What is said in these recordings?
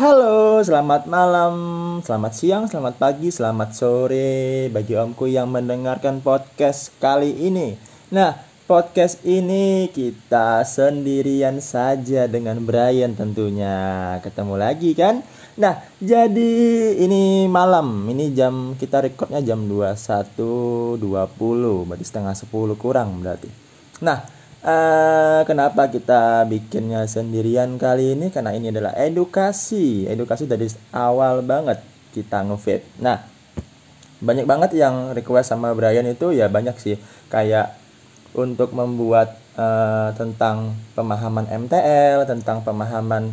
Halo, selamat malam, selamat siang, selamat pagi, selamat sore bagi omku yang mendengarkan podcast kali ini. Nah, podcast ini kita sendirian saja dengan Brian tentunya. Ketemu lagi kan? Nah, jadi ini malam, ini jam kita recordnya jam 21.20, berarti setengah 10 kurang berarti. Nah, uh, kenapa kita bikinnya sendirian kali ini? Karena ini adalah edukasi, edukasi dari awal banget kita ngevape. Nah, banyak banget yang request sama Brian itu ya banyak sih kayak untuk membuat uh, tentang pemahaman MTL, tentang pemahaman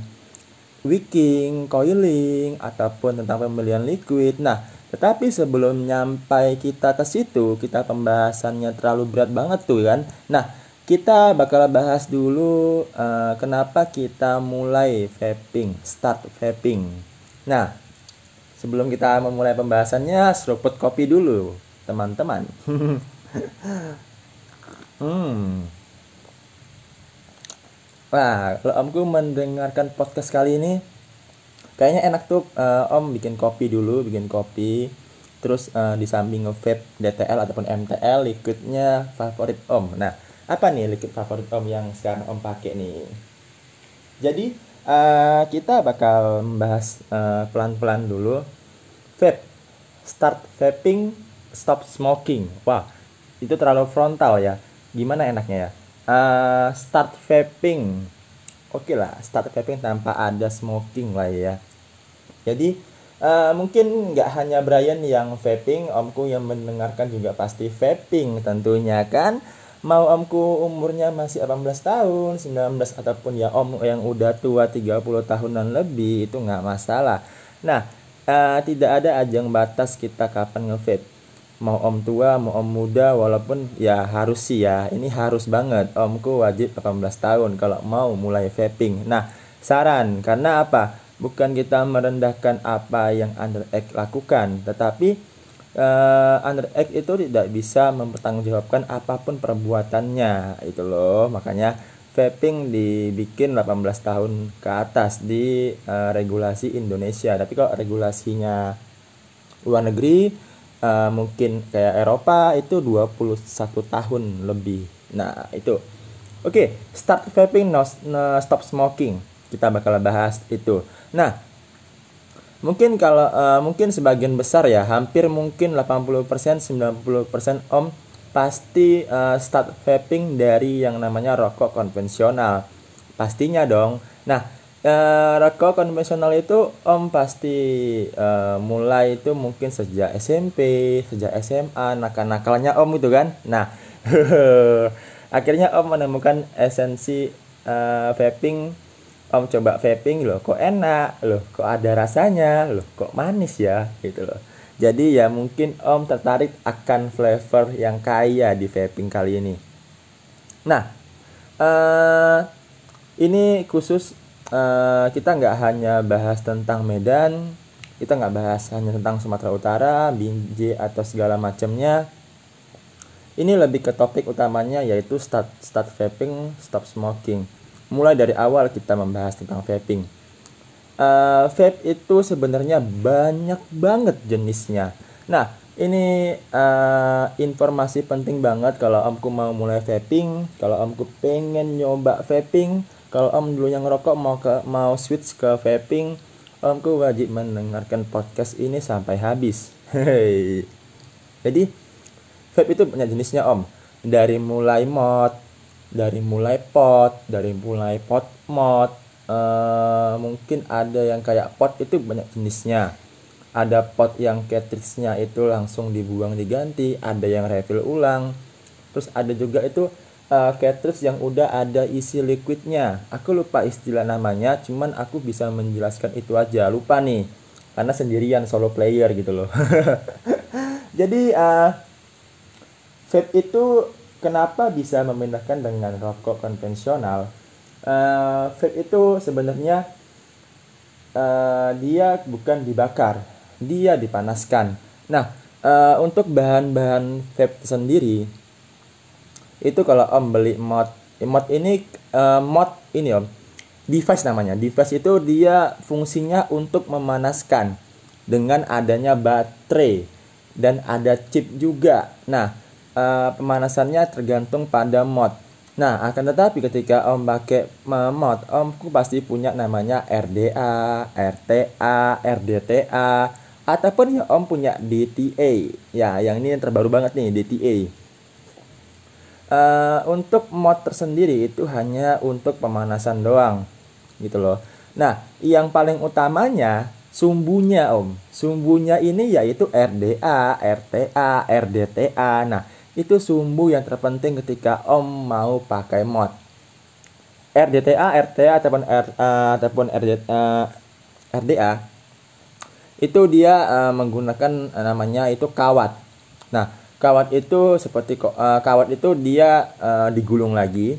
wicking, coiling, ataupun tentang pembelian liquid. Nah, tetapi sebelum nyampai kita ke situ, kita pembahasannya terlalu berat banget tuh kan. Nah, kita bakal bahas dulu uh, kenapa kita mulai vaping, start vaping. Nah, sebelum kita memulai pembahasannya, seruput kopi dulu, teman-teman. hmm. Wah, kalau omku mendengarkan podcast kali ini, kayaknya enak tuh uh, om bikin kopi dulu, bikin kopi, terus uh, di samping nge-vape DTL ataupun MTL, liquidnya favorit om. Nah, apa nih liquid favorit om yang sekarang om pakai nih? Jadi uh, kita bakal membahas uh, pelan-pelan dulu. Vape. Start vaping stop smoking. Wah itu terlalu frontal ya. Gimana enaknya ya? Uh, start vaping. Oke okay lah start vaping tanpa ada smoking lah ya. Jadi uh, mungkin nggak hanya Brian yang vaping omku yang mendengarkan juga pasti vaping tentunya kan mau omku umurnya masih 18 tahun 19 ataupun ya om yang udah tua 30 tahunan lebih itu nggak masalah. Nah uh, tidak ada ajang batas kita kapan ngevape. Mau om tua mau om muda walaupun ya harus sih ya ini harus banget. Omku wajib 18 tahun kalau mau mulai vaping. Nah saran karena apa? Bukan kita merendahkan apa yang underage lakukan tetapi uh, underage itu tidak bisa mempertanggungjawabkan apa pun perbuatannya itu loh. Makanya vaping dibikin 18 tahun ke atas di uh, regulasi Indonesia. Tapi kalau regulasinya luar negeri uh, mungkin kayak Eropa itu 21 tahun lebih. Nah itu. Oke okay, start vaping no, no stop smoking. Kita bakal bahas itu. Nah mungkin kalau uh, mungkin sebagian besar ya hampir mungkin 80% 90% om pasti uh, start vaping dari yang namanya rokok konvensional. Pastinya dong. Nah uh, rokok konvensional itu om pasti uh, mulai itu mungkin sejak SMP sejak SMA nakal-nakalnya om itu kan. Nah akhirnya om menemukan esensi uh, vaping om coba vaping loh kok enak? Loh kok ada rasanya? Loh kok manis ya? Gitu loh. Jadi ya mungkin om tertarik akan flavor yang kaya di vaping kali ini. Nah uh, ini khusus uh, kita nggak hanya bahas tentang Medan kita nggak bahas hanya tentang Sumatera Utara Binjai atau segala macamnya. Ini lebih ke topik utamanya yaitu start start vaping stop smoking mulai dari awal kita membahas tentang vaping. Uh, vape itu sebenarnya banyak banget jenisnya. Nah, ini uh, informasi penting banget kalau omku mau mulai vaping, kalau omku pengen nyoba vaping, kalau om dulu yang ngerokok mau ke mau switch ke vaping, omku wajib mendengarkan podcast ini sampai habis. Jadi vape itu banyak jenisnya om. Dari mulai mod, dari mulai pot dari mulai pot mod uh, mungkin ada yang kayak pot itu banyak jenisnya. Ada pot yang cartridge-nya itu langsung dibuang diganti ada yang refill ulang. Terus ada juga itu uh, cartridge yang udah ada isi liquidnya. Aku lupa istilah namanya cuman aku bisa menjelaskan itu aja. Lupa nih karena sendirian solo player gitu loh. Jadi uh, vape itu kenapa bisa memindahkan dengan rokok konvensional? Uh, vape itu sebenarnya uh, dia bukan dibakar, dia dipanaskan. Nah, uh, untuk bahan-bahan vape sendiri itu kalau om beli mod, mod ini uh, mod ini om device namanya device itu dia fungsinya untuk memanaskan dengan adanya baterai dan ada chip juga nah uh, pemanasannya tergantung pada mod Nah, akan tetapi ketika Om pakai mod, Omku pasti punya namanya RDA, RTA, RDTA, ataupun ya Om punya DTA. Ya, yang ini yang terbaru banget nih, DTA. Uh, eh, untuk mod tersendiri itu hanya untuk pemanasan doang, gitu loh. Nah, yang paling utamanya sumbunya Om. Sumbunya ini yaitu RDA, RTA, RDTA. Nah, itu sumbu yang terpenting ketika Om mau pakai mod. RDTA, RTA ataupun R, uh, ataupun RD, uh, RDA itu dia uh, menggunakan uh, namanya itu kawat. Nah, kawat itu seperti uh, kawat itu dia uh, digulung lagi,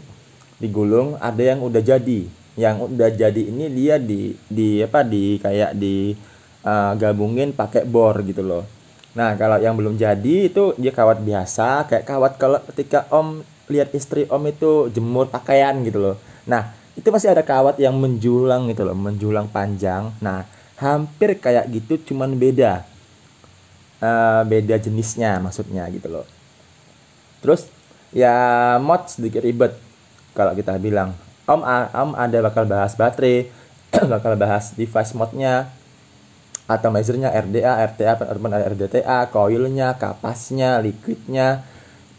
digulung. Ada yang udah jadi, yang udah jadi ini dia di di apa di kayak di uh, gabungin pakai bor gitu loh Nah, kalau yang belum jadi itu dia kawat biasa, kayak kawat kalau ketika Om lihat istri Om itu jemur pakaian gitu loh. Nah, itu masih ada kawat yang menjulang gitu loh, menjulang panjang. Nah, hampir kayak gitu cuman beda. Uh, beda jenisnya maksudnya gitu loh. Terus ya mod sedikit ribet kalau kita bilang. Om Om ada bakal bahas baterai, bakal bahas device modnya, atomizernya RDA, RTA, ataupun RDTA, coilnya, kapasnya, liquidnya.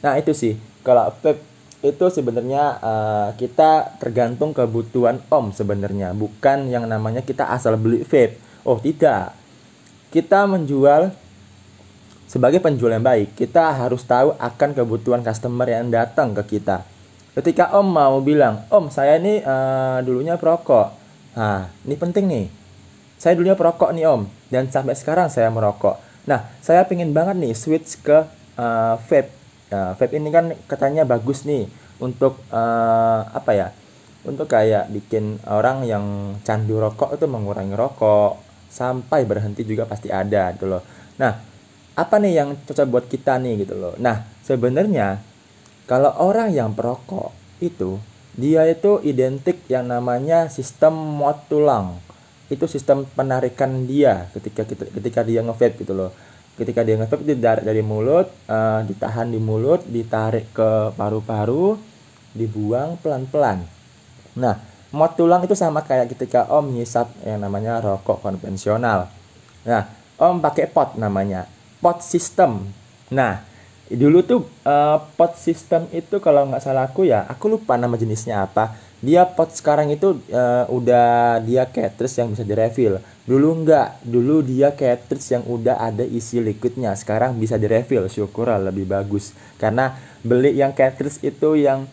Nah itu sih. Kalau vape itu sebenarnya uh, kita tergantung kebutuhan om sebenarnya. Bukan yang namanya kita asal beli vape. Oh tidak. Kita menjual sebagai penjual yang baik. Kita harus tahu akan kebutuhan customer yang datang ke kita. Ketika om mau bilang om saya ini uh, dulunya perokok. Nah ini penting nih saya dulunya perokok nih om dan sampai sekarang saya merokok. Nah saya pengen banget nih switch ke uh, vape. Nah, vape ini kan katanya bagus nih untuk uh, apa ya? Untuk kayak bikin orang yang candu rokok itu mengurangi rokok sampai berhenti juga pasti ada gitu loh. Nah apa nih yang cocok buat kita nih gitu loh. Nah sebenarnya kalau orang yang perokok itu dia itu identik yang namanya sistem mot tulang itu sistem penarikan dia ketika kita ketika dia ngevape gitu loh. Ketika dia ngevape itu dari, dari mulut uh, ditahan di mulut ditarik ke paru-paru dibuang pelan-pelan. Nah mod tulang itu sama kayak ketika om ngisap yang namanya rokok konvensional. Nah om pakai pot namanya pot system nah dulu tuh uh, pot system itu kalau nggak salah aku ya aku lupa nama jenisnya apa dia pot sekarang itu uh, udah dia cartridge yang bisa direfill. Dulu enggak. Dulu dia cartridge yang udah ada isi liquidnya. Sekarang bisa direfill. Syukur lebih bagus. Karena beli yang cartridge itu yang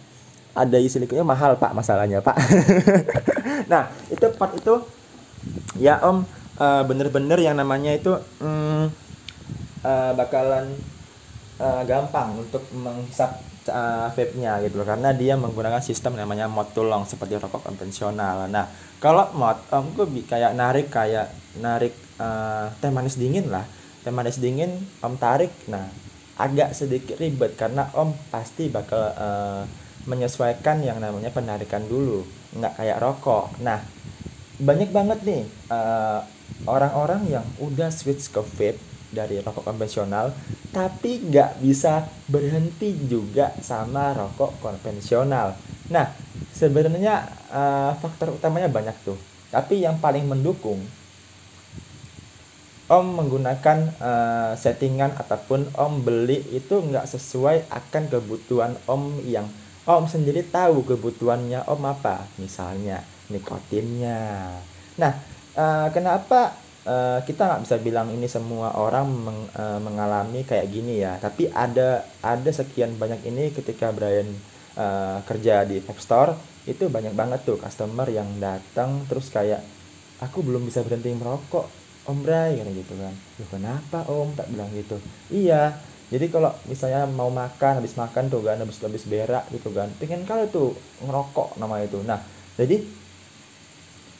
ada isi liquidnya mahal pak masalahnya pak. Nah itu pot itu ya om uh, bener-bener yang namanya itu um, uh, bakalan uh, gampang untuk menghisap uh, vape-nya gitu karena dia menggunakan sistem namanya mod tulong seperti rokok konvensional. Nah, kalau mod om gue kayak narik kayak narik uh, teh manis dingin lah. Teh manis dingin om tarik. Nah, agak sedikit ribet karena om pasti bakal uh, menyesuaikan yang namanya penarikan dulu, nggak kayak rokok. Nah, banyak banget nih orang-orang uh, yang udah switch ke vape dari rokok konvensional tapi nggak bisa berhenti juga sama rokok konvensional. Nah sebenarnya uh, faktor utamanya banyak tuh tapi yang paling mendukung om menggunakan uh, settingan ataupun om beli itu nggak sesuai akan kebutuhan om yang om sendiri tahu kebutuhannya om apa. Misalnya nikotinnya. Nah uh, kenapa uh, kita nggak bisa bilang ini semua orang meng, uh, mengalami kayak gini ya. Tapi ada ada sekian banyak ini ketika Brian uh, kerja di App Store itu banyak banget tuh customer yang datang terus kayak aku belum bisa berhenti merokok Om kayak gitu kan. Loh kenapa Om? Tak bilang gitu. Iya jadi kalau misalnya mau makan habis makan tuh kan habis habis berak gitu kan pengen kali tuh ngerokok nama itu. Nah jadi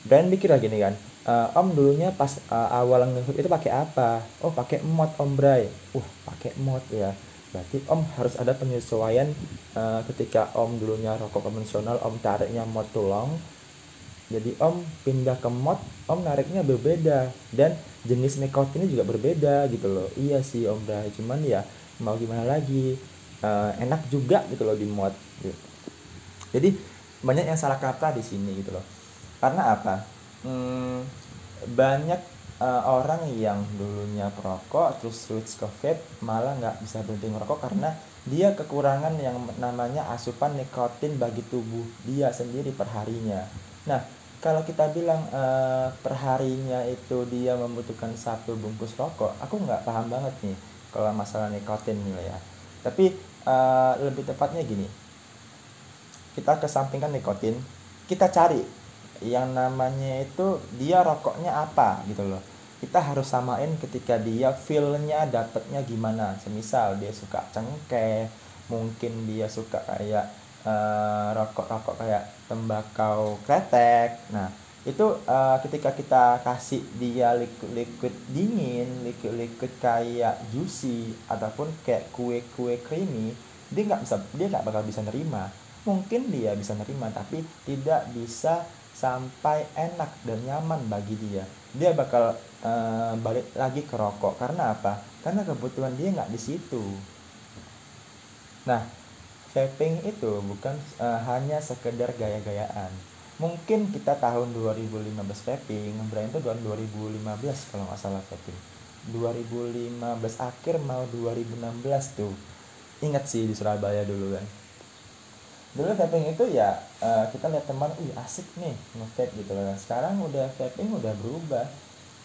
Brian mikir lagi nih kan uh, om dulunya pas uh, awal ngehook itu pakai apa? Oh pakai mod om Bray. Uh pakai mod ya. Berarti om harus ada penyesuaian uh, ketika om dulunya rokok konvensional om tariknya mod tulang jadi om pindah ke mod om nariknya berbeda. Dan jenis nikotinnya juga berbeda gitu loh. Iya sih om Bray. Cuman ya mau gimana lagi? Uh, enak juga gitu loh di mod gitu. jadi banyak yang salah kata di sini gitu loh. Karena apa hmm, banyak uh, orang yang dulunya perokok terus switch ke vape malah nggak bisa berhenti ngerokok karena dia kekurangan yang namanya asupan nikotin bagi tubuh dia sendiri perharinya. Nah kalau kita bilang uh, perharinya itu dia membutuhkan satu bungkus rokok aku nggak paham banget nih kalau masalah nikotin nih ya tapi uh, lebih tepatnya gini. Kita kesampingkan nikotin kita cari yang namanya itu dia rokoknya apa gitu loh. Kita harus samain ketika dia feelnya dapetnya gimana. Semisal dia suka cengkeh mungkin dia suka kayak uh, rokok-rokok kayak tembakau kretek. Nah itu uh, ketika kita kasih dia liquid-liquid dingin liquid-liquid kayak juicy ataupun kayak kue-kue creamy dia nggak bisa dia nggak bakal bisa nerima. Mungkin dia bisa nerima tapi tidak bisa sampai enak dan nyaman bagi dia. Dia bakal uh, balik lagi ke rokok. Karena apa? Karena kebutuhan dia nggak di situ. Nah vaping itu bukan uh, hanya sekedar gaya-gayaan. Mungkin kita tahun 2015 vaping Brian itu tahun 2015 kalau nggak salah vaping. 2015 akhir mau 2016 tuh. Ingat sih di Surabaya dulu kan dulu vaping itu ya uh, kita lihat teman ih asik nih nge-vape gitu loh. Sekarang udah vaping udah berubah.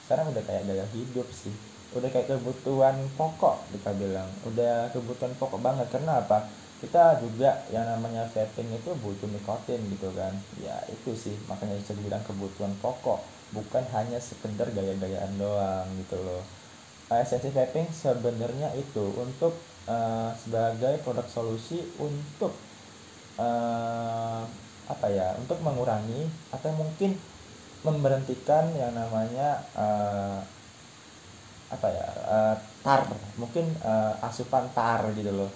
Sekarang udah kayak gaya hidup sih. Udah kayak kebutuhan pokok kita bilang. Udah kebutuhan pokok banget. Karena apa? Kita juga yang namanya vaping itu butuh nikotin gitu kan. Ya itu sih. Makanya bisa dibilang kebutuhan pokok. Bukan hanya sekedar gaya-gayaan doang gitu loh. Nah, esensi vaping sebenarnya itu untuk uh, sebagai produk solusi untuk uh, apa ya untuk mengurangi atau mungkin memberhentikan yang namanya uh, apa ya uh, tar mungkin uh, asupan tar gitu loh.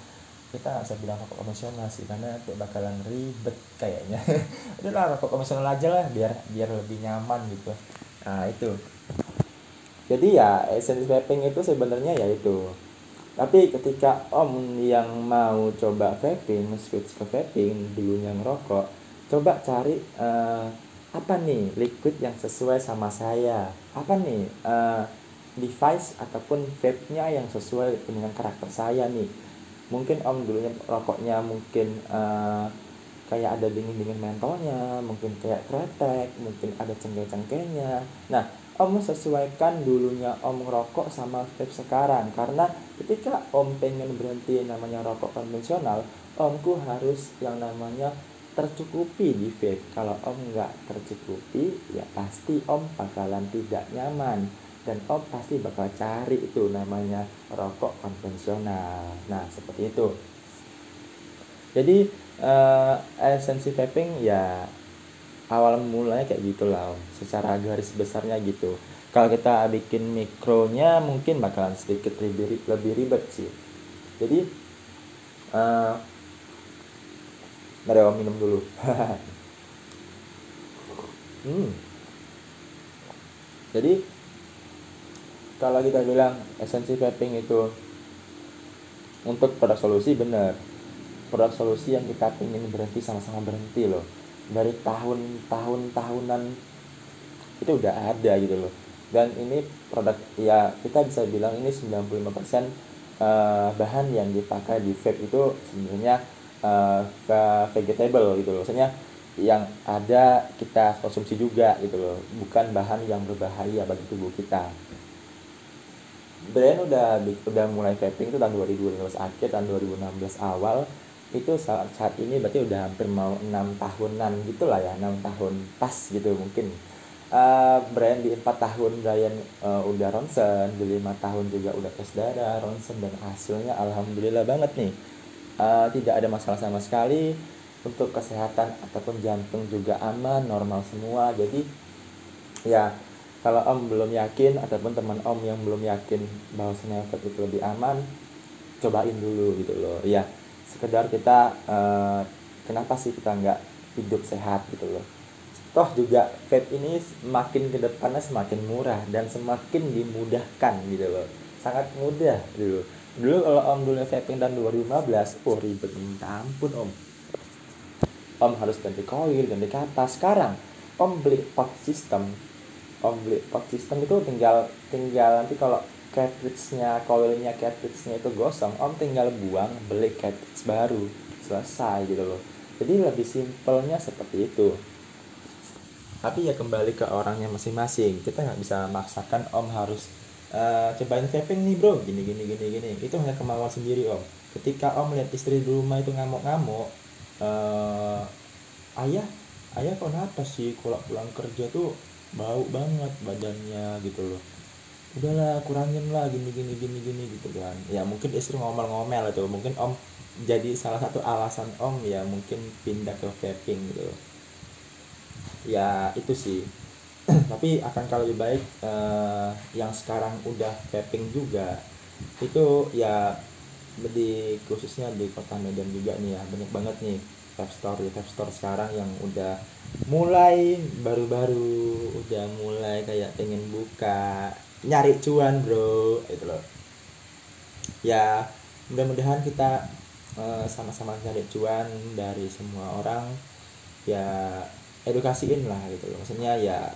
Kita nggak bisa bilang rokok konvensional sih karena kayak bakalan ribet kayaknya. Lah rokok konvensional aja lah biar biar lebih nyaman gitu. Nah itu. Jadi ya esensi vaping itu sebenarnya ya itu tapi ketika om yang mau coba vaping switch ke vaping dulunya ngerokok coba cari uh, apa nih liquid yang sesuai sama saya? Apa nih uh, device ataupun vape-nya yang sesuai dengan karakter saya nih? Mungkin om dulunya rokoknya mungkin uh, kayak ada dingin-dingin mentolnya mungkin kayak kretek mungkin ada cengkeh-cengkehnya. Nah om sesuaikan dulunya om rokok sama vape sekarang. Karena ketika om pengen berhenti namanya rokok konvensional omku harus yang namanya tercukupi di vape. Kalau om nggak tercukupi ya pasti om bakalan tidak nyaman. Dan om pasti bakal cari itu namanya rokok konvensional. Nah seperti itu. Jadi uh, esensi vaping ya awal mulanya kayak gitulah om secara garis besarnya gitu. Kalau kita bikin mikronya mungkin bakalan sedikit lebih lebih ribet sih. Jadi uh, om minum dulu. Hmm. jadi kalau kita bilang esensi vaping itu untuk produk solusi benar. Produk solusi yang kita ingin berhenti sama-sama berhenti loh dari tahun-tahun tahunan itu udah ada gitu loh. Dan ini produk ya kita bisa bilang ini 95% uh, bahan yang dipakai di vape itu sebenarnya uh, vegetable gitu loh. Maksudnya yang ada kita konsumsi juga gitu loh. Bukan bahan yang berbahaya bagi tubuh kita. Brand udah udah mulai vaping itu tahun 2015 akhir tahun 2016 awal itu saat, saat ini berarti udah hampir mau enam tahunan gitulah ya enam tahun pas gitu mungkin. Uh, Brian di empat tahun Brian uh, udah ronsen di lima tahun juga udah tes darah ronsen dan hasilnya alhamdulillah banget nih. Uh, tidak ada masalah sama sekali. Untuk kesehatan ataupun jantung juga aman normal semua. Jadi ya kalau om belum yakin ataupun teman om yang belum yakin bahwa vape itu lebih aman cobain dulu gitu loh. Ya sekedar kita uh, kenapa sih kita nggak hidup sehat gitu loh. Toh juga vape ini makin ke depannya semakin murah dan semakin dimudahkan gitu loh. Sangat mudah dulu dulu kalau om dulu vaping tahun 2015 oh ribet minta ampun om. Om harus ganti koil ganti kapas sekarang om beli pot system om beli pot system itu tinggal tinggal nanti kalau cartridge-nya koilnya cartridge-nya itu gosong om tinggal buang beli cartridge baru. Selesai gitu loh. Jadi lebih simpelnya seperti itu. Tapi ya kembali ke orangnya masing-masing. Kita nggak bisa maksakan om harus uh, cobain vaping nih bro. Gini gini gini gini. Itu hanya kemauan sendiri om. Ketika om lihat istri di rumah itu ngamuk-ngamuk uh, ayah ayah kenapa sih kalau pulang kerja tuh bau banget badannya gitu loh udahlah kurangin lah gini gini gini gini gitu kan. Ya mungkin istri ngomel-ngomel itu mungkin om jadi salah satu alasan om ya mungkin pindah ke vaping gitu. Ya itu sih. Tapi akan kalau lebih baik uh, yang sekarang udah vaping juga itu ya di khususnya di kota Medan juga nih ya banyak banget nih vape store di vape store sekarang yang udah mulai baru-baru udah mulai kayak pengen buka nyari cuan bro. Itu loh. Ya mudah-mudahan kita uh, sama-sama nyari cuan dari semua orang. Ya edukasiin lah gitu loh. Maksudnya ya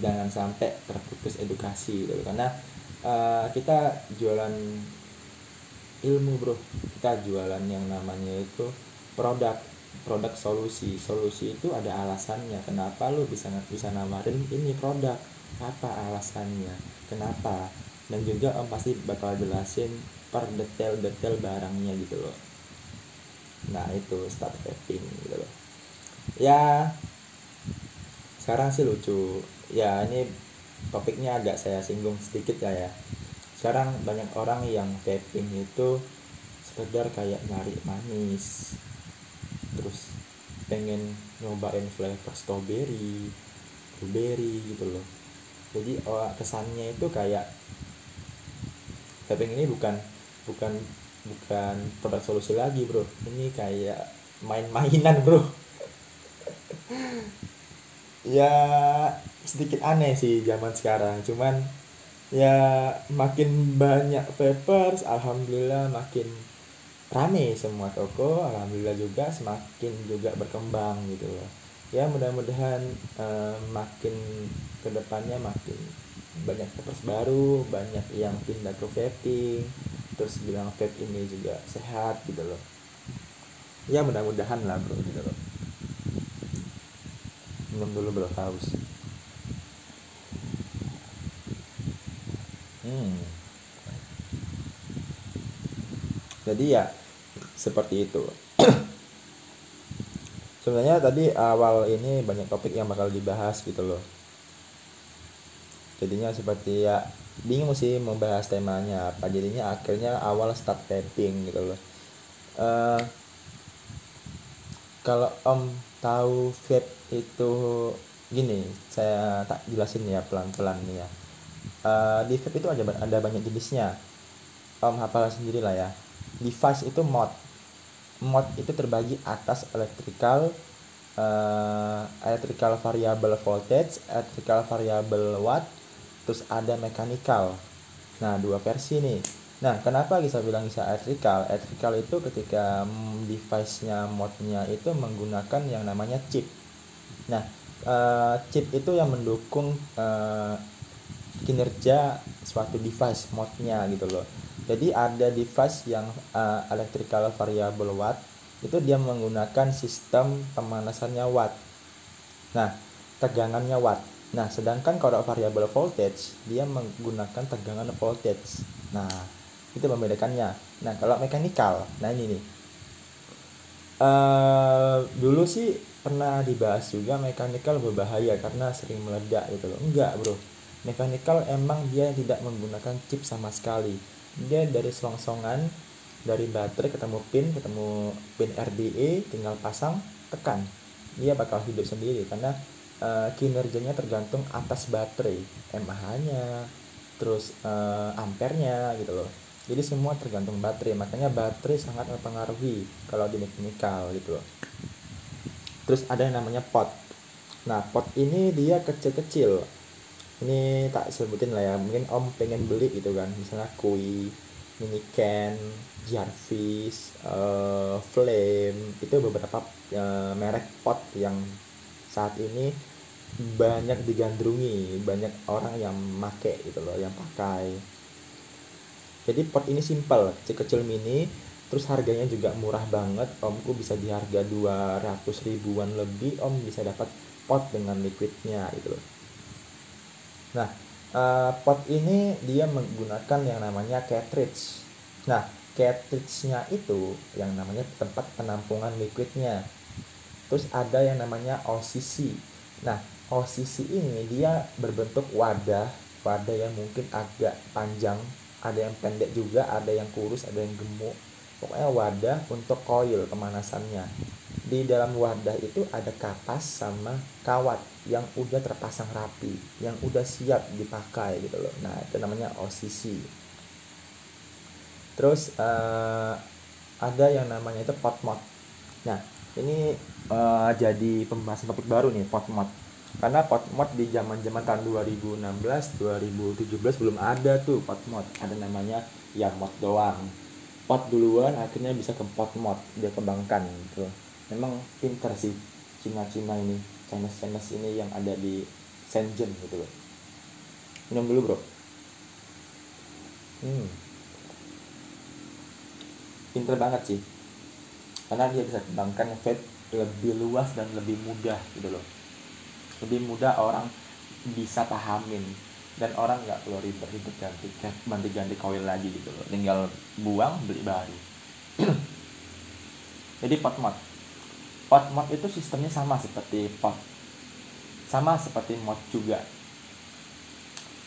jangan sampai terputus edukasi gitu. Loh. karena uh, kita jualan ilmu bro. Kita jualan yang namanya itu produk produk solusi. Solusi itu ada alasannya. Kenapa lu bisa bisa namarin ini produk apa alasannya? Kenapa? Dan juga om pasti bakal jelasin per detail-detail barangnya gitu loh. Nah itu start vaping gitu loh. Ya sekarang sih lucu. Ya ini topiknya agak saya singgung sedikit lah ya. Sekarang banyak orang yang vaping itu sekedar kayak nyari manis. Terus pengen nyobain flavor strawberry blueberry gitu loh jadi oh, kesannya itu kayak vaping ini bukan bukan bukan produk solusi lagi bro. Ini kayak main-mainan bro. Ya sedikit aneh sih zaman sekarang. Cuman ya makin banyak vapers alhamdulillah makin rame semua toko. Alhamdulillah juga semakin juga berkembang gitu. loh ya mudah-mudahan uh, makin ke depannya makin banyak vapers baru banyak yang pindah ke vaping terus bilang vape ini juga sehat gitu loh. Ya mudah-mudahan lah bro gitu loh. Minum dulu bro haus hmm. jadi ya seperti itu sebenarnya tadi awal ini banyak topik yang bakal dibahas gitu loh. Jadinya seperti ya bingung sih membahas temanya apa. Jadinya akhirnya awal start tapping gitu loh. Uh, kalau om tahu vape itu gini saya tak jelasin ya pelan-pelan nih ya. Uh, di vape itu ada ada banyak jenisnya. Om hafal sendiri lah ya. Device itu mod mod itu terbagi atas electrical uh, electrical variable voltage electrical variable watt terus ada mechanical. Nah dua versi nih. Nah kenapa bisa bilang bisa electrical? Electrical itu ketika device-nya modnya itu menggunakan yang namanya chip. Nah, uh, chip itu yang mendukung uh, kinerja suatu device modnya gitu loh. Jadi ada device yang uh, electrical variable watt itu dia menggunakan sistem pemanasannya watt. Nah, tegangannya watt. Nah, sedangkan kalau variable voltage dia menggunakan tegangan voltage. Nah, itu membedakannya. Nah, kalau mechanical, nah ini nih. Uh, dulu sih pernah dibahas juga mechanical berbahaya karena sering meledak gitu loh enggak bro mechanical emang dia tidak menggunakan chip sama sekali dia dari selongsongan dari baterai ketemu pin ketemu pin RDE tinggal pasang tekan. Dia bakal hidup sendiri karena uh, kinerjanya tergantung atas baterai mAh nya terus uh, ampernya gitu loh. Jadi semua tergantung baterai makanya baterai sangat mempengaruhi kalau di mechanical gitu loh. Terus ada yang namanya pot. Nah pot ini dia kecil-kecil ini tak sebutin lah ya mungkin om pengen beli gitu kan. Misalnya kue mini can jarvis uh, flame. Itu beberapa uh, merek pot yang saat ini banyak digandrungi. Banyak orang yang make gitu loh yang pakai. Jadi pot ini simple kecil-kecil mini. Terus harganya juga murah banget. Omku bisa di harga 200 ribuan lebih om bisa dapat pot dengan liquidnya gitu loh Nah, uh, pot ini dia menggunakan yang namanya cartridge. Nah, cartridge-nya itu yang namanya tempat penampungan liquidnya. Terus ada yang namanya OCC. Nah, OCC ini dia berbentuk wadah, wadah yang mungkin agak panjang, ada yang pendek juga, ada yang kurus, ada yang gemuk. Pokoknya wadah untuk coil pemanasannya di dalam wadah itu ada kapas sama kawat yang udah terpasang rapi, yang udah siap dipakai gitu loh. Nah, itu namanya OCC. Terus uh, ada yang namanya itu pot mod. Nah, ini uh, jadi pembahasan topik baru nih pot mod. Karena pot mod di zaman-zaman tahun 2016, 2017 belum ada tuh pot mod. Ada namanya yang mod doang. Pot duluan akhirnya bisa ke pot mod, dia kembangkan gitu memang pinter sih Cina-Cina ini Chinese-Chinese ini yang ada di Shenzhen gitu loh. Minum dulu bro. Hmm. Pinter banget sih. Karena dia bisa kembangkan efek lebih luas dan lebih mudah gitu loh. Lebih mudah orang bisa pahamin dan orang nggak perlu ribet-ribet ganti ganti ganti koil lagi gitu loh. Tinggal buang beli baru. Jadi pot pot mod itu sistemnya sama seperti pot sama seperti mod juga.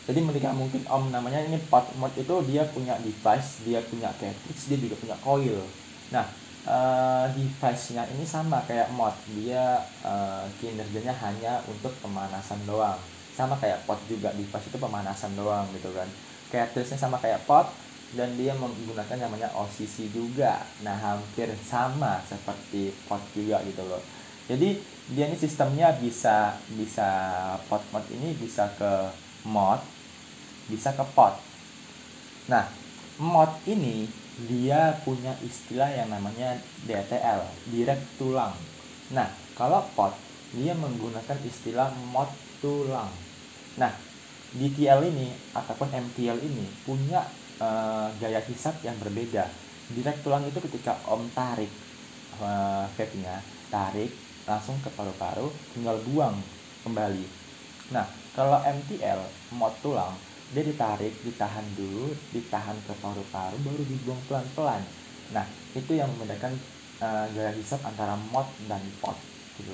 Jadi ketika mungkin om namanya ini pot mod itu dia punya device dia punya cartridge dia juga punya coil. Nah uh, device-nya ini sama kayak mod. Dia uh, kinerjanya hanya untuk pemanasan doang. Sama kayak pot juga device itu pemanasan doang gitu kan. Cartridge-nya sama kayak pot dan dia menggunakan namanya OCC juga. Nah hampir sama seperti pot juga gitu loh. Jadi dia ini sistemnya bisa bisa pot mod ini bisa ke mod bisa ke pot. Nah mod ini dia punya istilah yang namanya DTL direct tulang. Nah kalau pot dia menggunakan istilah mod tulang. Nah DTL ini ataupun MTL ini punya uh, gaya hisap yang berbeda. Direct tulang itu ketika om tarik uh, vape-nya tarik langsung ke paru-paru tinggal buang kembali. Nah kalau MTL mod tulang dia ditarik ditahan dulu ditahan ke paru-paru baru dibuang pelan-pelan. Nah itu yang membedakan uh, gaya hisap antara mod dan pot gitu.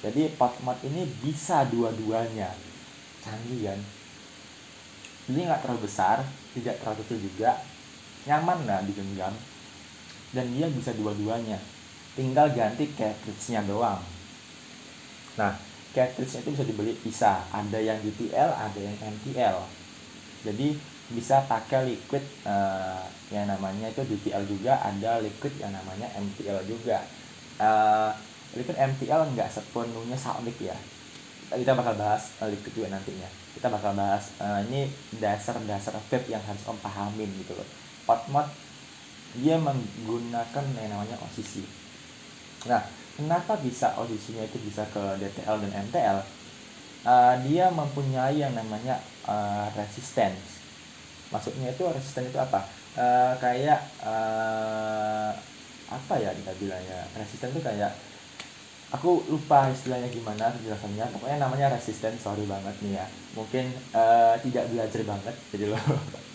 Jadi pot mod ini bisa dua-duanya. Canggih kan jadi nggak terlalu besar tidak terlalu kecil juga nyaman lah digenggam. Dan dia bisa dua-duanya. Tinggal ganti cartridge-nya doang. Nah cartridge itu bisa dibeli bisa. Ada yang DTL ada yang MTL jadi bisa pakai liquid uh, yang namanya itu DTL juga ada liquid yang namanya MTL juga. Uh, liquid MTL nggak sepenuhnya solid ya. Kita bakal bahas liquid juga nantinya kita bakal bahas uh, ini dasar-dasar vape yang harus om pahamin gitu loh. Pot mod dia menggunakan yang namanya OCC nah kenapa bisa OCC nya itu bisa ke DTL dan MTL uh, eh, dia mempunyai yang namanya uh, resistance. Maksudnya itu resisten itu apa? Uh, kayak uh, apa ya kita bilangnya? Resisten itu kayak aku lupa istilahnya gimana penjelasannya. Pokoknya namanya resisten sorry banget nih ya. Mungkin uh, tidak belajar banget jadi lo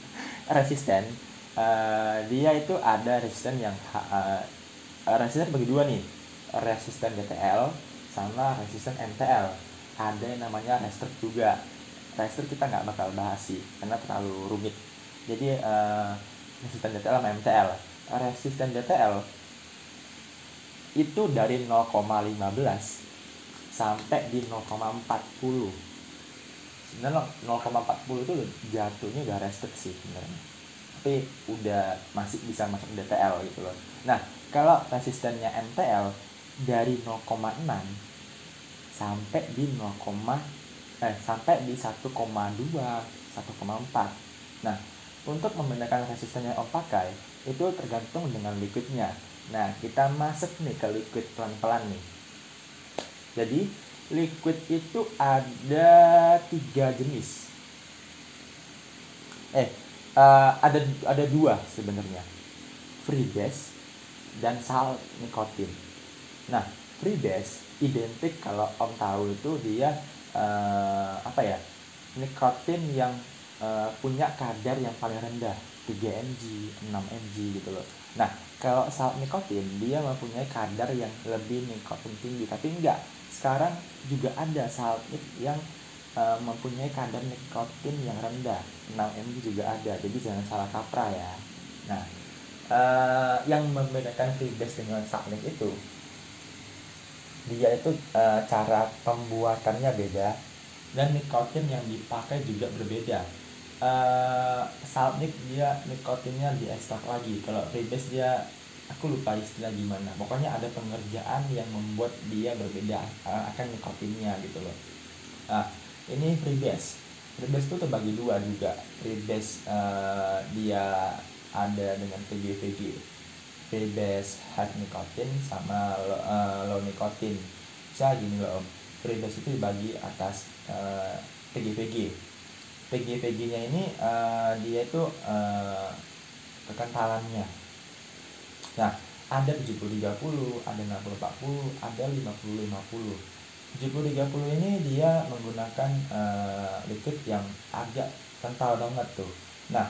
resisten. Uh, dia itu ada resisten yang uh, resisten bagi dua nih. Resisten DTL sama resisten MTL ada yang namanya restrict juga. Restrict kita nggak bakal bahas sih karena terlalu rumit. Jadi uh, resisten DTL sama MTL resisten DTL itu dari 0,15 sampai di 0,40 sebenarnya 0,40 itu jatuhnya udah restriksi sebenarnya. Tapi udah masih bisa masuk DTL gitu loh. Nah kalau resistennya MTL dari 0,6 sampai di 0, eh sampai di 1,2 1,4 nah untuk membedakan resisten yang om pakai itu tergantung dengan liquidnya nah kita masuk nih ke liquid pelan-pelan nih. Jadi liquid itu ada tiga jenis. Eh uh, ada ada dua sebenarnya. Free base dan sal nikotin. Nah free base identik kalau om tahu itu dia uh, apa ya nikotin yang uh, punya kadar yang paling rendah 3 mg 6 mg gitu loh nah kalau sal nikotin dia mempunyai kadar yang lebih nikotin tinggi. Tapi enggak. Sekarang juga ada sal yang uh, mempunyai kadar nikotin yang rendah. 6 mg juga ada. Jadi jangan salah kaprah ya. Nah uh, yang membedakan freebase dengan salnik itu dia itu uh, cara pembuatannya beda dan nikotin yang dipakai juga berbeda uh, salnik dia nikotinnya diekstrak lagi. Kalau freebase dia aku lupa istilah gimana. Pokoknya ada pengerjaan yang membuat dia berbeda uh, akan nikotinnya gitu loh. Uh, ini freebase freebase itu terbagi dua juga. Freebase uh, dia ada dengan PGVG freebase hard nicotine sama uh, low nicotine bisa gini loh freebase itu dibagi atas uh, PGVG nya ini uh, dia itu uh, kekentalannya nah ada 70-30, ada 60-40, ada 50-50 7030 ini dia menggunakan uh, liquid yang agak kental banget tuh. Nah,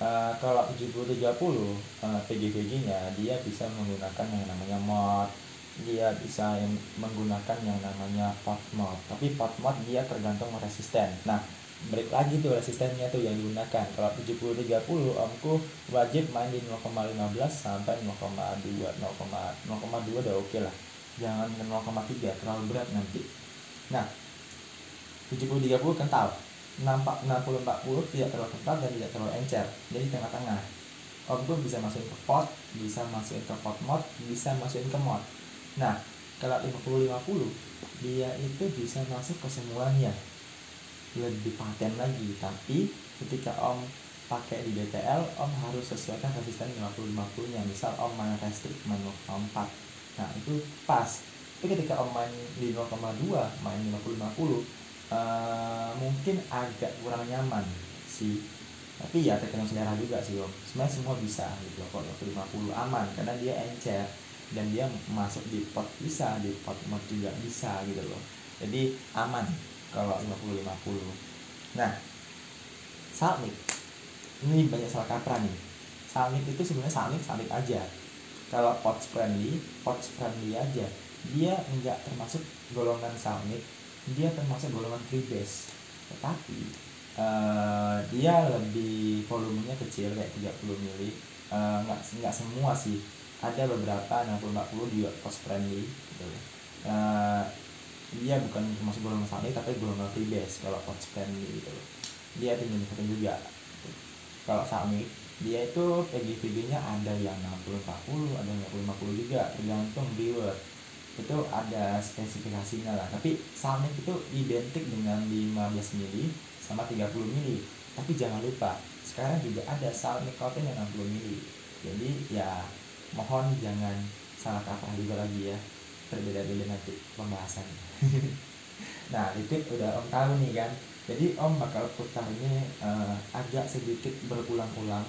uh, kalau 7030 uh, PGVG nya dia bisa menggunakan yang namanya mod, dia bisa yang menggunakan yang namanya pot mod. Tapi pot mod dia tergantung resisten. Nah, balik lagi tuh resistennya tuh yang digunakan. Kalau 7030 omku wajib main di 0,15 sampai 0,2 0,2 udah oke lah. Jangan ke 0,3 terlalu berat nanti. Nah 70-30 kental. 60-40 tidak terlalu kental dan tidak terlalu encer. Jadi tengah-tengah. Om bisa masukin ke pot bisa masukin ke pot mod bisa masukin ke mod. Nah kalau 50-50 dia itu bisa masuk ke semuanya lebih paten lagi. Tapi ketika om pakai di BTL om harus sesuaikan resisten 50-50 nya. Misal om main restrik main 4 nah itu pas. Tapi ketika om main di 0,2 main 50-50 uh, eh, mungkin agak kurang nyaman sih. Tapi ya tergantung selera juga sih om. Sebenarnya semua bisa gitu. Kalau 50 aman karena dia encer. Dan dia masuk di pot bisa di pot mod juga bisa gitu loh. Jadi aman kalau 50-50 nah salmik ini banyak salah kaprah nih. Salmik itu sebenarnya salmik salmik aja. Kalau pots friendly pots friendly aja. Dia enggak termasuk golongan summit dia termasuk golongan freebase tetapi uh, dia lebih volumenya kecil kayak 30 mili. Uh, nggak nggak semua sih. Ada beberapa 60 40 juga post friendly gitu. Uh, dia bukan termasuk golongan summit tapi golongan freebase kalau pots friendly gitu. Dia tinggi juga. Kalau summit dia itu PGVG nya ada yang 60-40 ada yang 50-50 juga tergantung viewer. Itu ada spesifikasinya lah. Tapi Salmik itu identik dengan 15 mili sama 30 mili. Tapi jangan lupa sekarang juga ada Salmik Cotton yang 60 mili. Jadi ya mohon jangan salah kaprah juga lagi ya. Berbeda-beda nanti pembahasan nah itu udah om tahu nih kan. Jadi om bakal putarnya uh, agak sedikit berulang-ulang.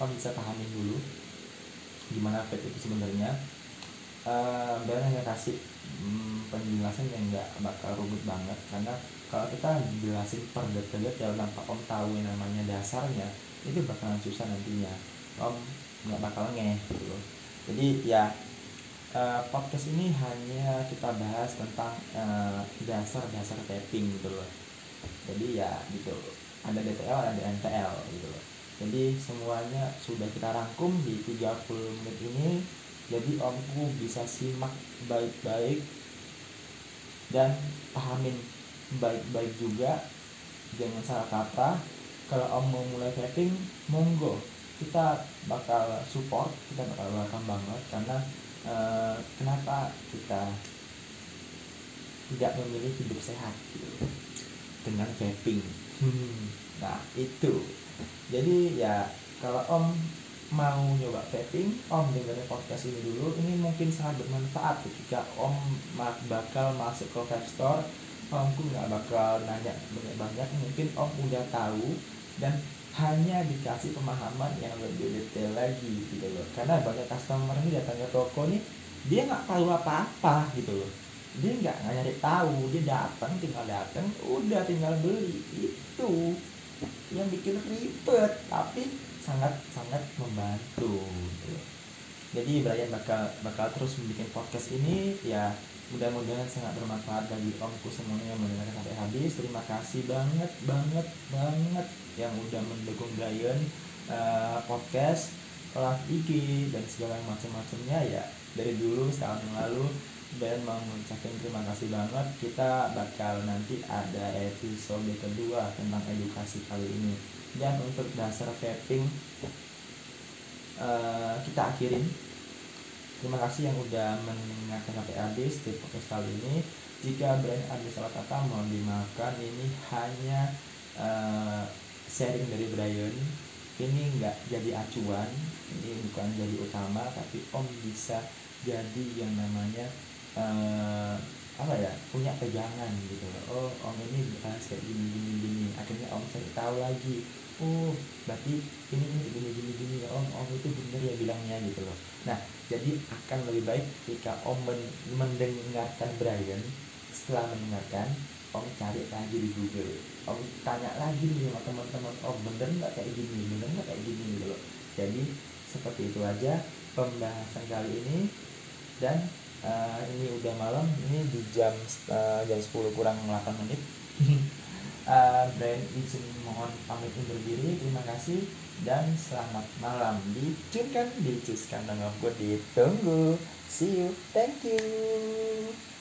Om bisa pahamin dulu gimana vape itu sebenarnya. Uh, dan hanya kasih um, penjelasan yang nggak bakal rumit banget. Karena kalau kita jelasin per detail-detail tanpa om tahu yang namanya dasarnya itu bakalan susah nantinya. Om nggak bakal ngeh gitu. Jadi ya uh, podcast ini hanya kita bahas tentang dasar-dasar uh, tapping gitu loh. Jadi ya gitu ada DTL ada NTL gitu loh. Jadi semuanya sudah kita rangkum di 30 menit ini. Jadi omku bisa simak baik-baik dan pahamin baik-baik juga. Jangan salah kata kalau om mau mulai vaping monggo. Kita bakal support kita bakal welcome banget karena uh, kenapa kita tidak memilih hidup sehat? Gitu dengan vaping. Hmm. nah itu. Jadi ya kalau om mau nyoba vaping om dengerin podcast ini dulu. Ini mungkin sangat bermanfaat ketika om bakal masuk ke vape store. Omku nggak bakal nanya banyak-banyak. Mungkin om udah tahu dan hanya dikasih pemahaman yang lebih detail lagi gitu loh. Karena banyak customer ini datang ke toko nih dia nggak tahu apa-apa gitu loh. Dia nggak nyari tahu dia datang tinggal datang udah tinggal beli. Itu yang bikin ribet tapi sangat sangat membantu gitu. jadi Brian bakal bakal terus membuat podcast ini ya mudah-mudahan sangat bermanfaat bagi omku semuanya yang mendengarkan sampai habis. Terima kasih banget banget banget yang udah mendukung Brian uh, podcast kelas IG dan segala macam-macamnya ya. Dari dulu setahun yang lalu dan mengucapkan terima kasih banget. Kita bakal nanti ada episode kedua tentang edukasi kali ini. Dan untuk dasar vaping uh, kita akhirin Terima kasih yang udah mendengarkan sampai habis di podcast kali ini. Jika brand ada salah kata mohon dimaafkan. Ini hanya uh, sharing dari Brian. Ini nggak jadi acuan, ini bukan jadi utama, tapi Om bisa jadi yang namanya uh, apa ya punya pegangan gitu oh om ini bahas kayak gini gini gini akhirnya om cari tahu lagi oh berarti ini ini gini gini gini om om itu bener ya bilangnya gitu loh. Nah jadi akan lebih baik jika om mendengarkan Brian. Setelah mendengarkan om cari lagi di Google. Om tanya lagi nih sama teman-teman oh bener nggak kayak gini? Bener nggak kayak gini? Gitu loh. Jadi seperti itu aja pembahasan kali ini. Dan uh, ini udah malam. Ini di jam uh, jam 10 kurang 8 menit uh, Brian izin mohon pamit undur diri. Terima kasih dan selamat malam. Di kan di Cus Kandang Ditunggu. See you. Thank you